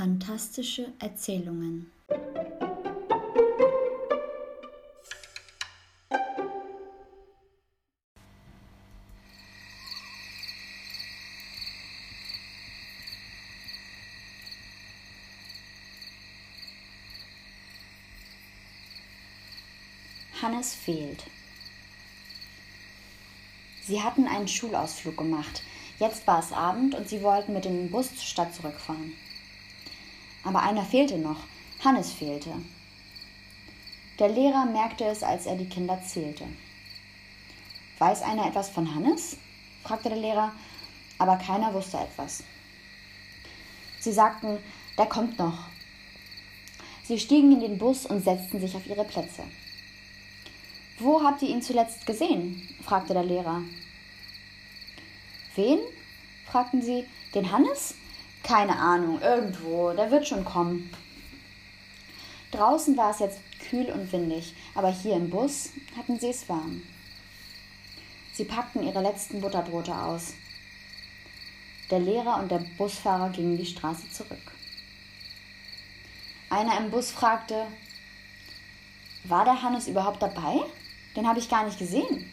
Fantastische Erzählungen Hannes fehlt. Sie hatten einen Schulausflug gemacht. Jetzt war es Abend und sie wollten mit dem Bus zur Stadt zurückfahren. Aber einer fehlte noch. Hannes fehlte. Der Lehrer merkte es, als er die Kinder zählte. Weiß einer etwas von Hannes? fragte der Lehrer, aber keiner wusste etwas. Sie sagten, der kommt noch. Sie stiegen in den Bus und setzten sich auf ihre Plätze. Wo habt ihr ihn zuletzt gesehen? fragte der Lehrer. Wen? fragten sie. Den Hannes? Keine Ahnung, irgendwo, der wird schon kommen. Draußen war es jetzt kühl und windig, aber hier im Bus hatten sie es warm. Sie packten ihre letzten Butterbrote aus. Der Lehrer und der Busfahrer gingen die Straße zurück. Einer im Bus fragte, war der Hannes überhaupt dabei? Den habe ich gar nicht gesehen.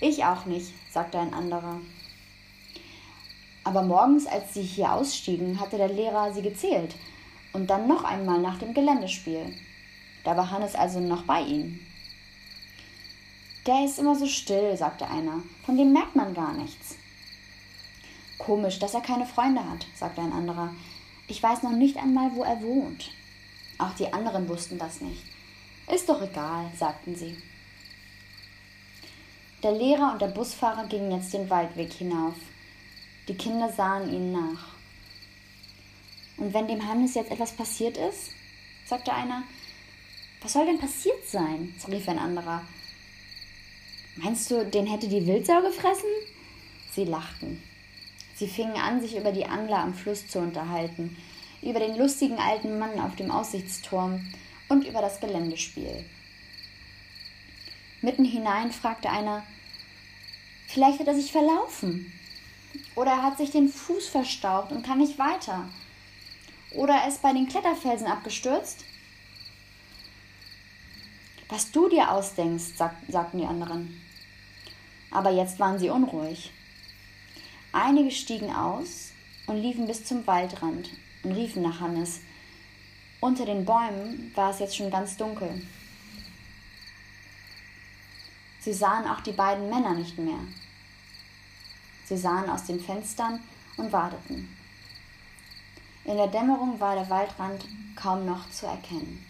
Ich auch nicht, sagte ein anderer. Aber morgens, als sie hier ausstiegen, hatte der Lehrer sie gezählt und dann noch einmal nach dem Geländespiel. Da war Hannes also noch bei ihnen. Der ist immer so still, sagte einer. Von dem merkt man gar nichts. Komisch, dass er keine Freunde hat, sagte ein anderer. Ich weiß noch nicht einmal, wo er wohnt. Auch die anderen wussten das nicht. Ist doch egal, sagten sie. Der Lehrer und der Busfahrer gingen jetzt den Waldweg hinauf. Die Kinder sahen ihnen nach. Und wenn dem Hannes jetzt etwas passiert ist? sagte einer. Was soll denn passiert sein? rief ein anderer. Meinst du, den hätte die Wildsau gefressen? Sie lachten. Sie fingen an, sich über die Angler am Fluss zu unterhalten, über den lustigen alten Mann auf dem Aussichtsturm und über das Geländespiel. Mitten hinein fragte einer, vielleicht hat er sich verlaufen. Oder er hat sich den Fuß verstaucht und kann nicht weiter. Oder er ist bei den Kletterfelsen abgestürzt. Was du dir ausdenkst, sag, sagten die anderen. Aber jetzt waren sie unruhig. Einige stiegen aus und liefen bis zum Waldrand und riefen nach Hannes, unter den Bäumen war es jetzt schon ganz dunkel. Sie sahen auch die beiden Männer nicht mehr. Sie sahen aus den Fenstern und warteten. In der Dämmerung war der Waldrand kaum noch zu erkennen.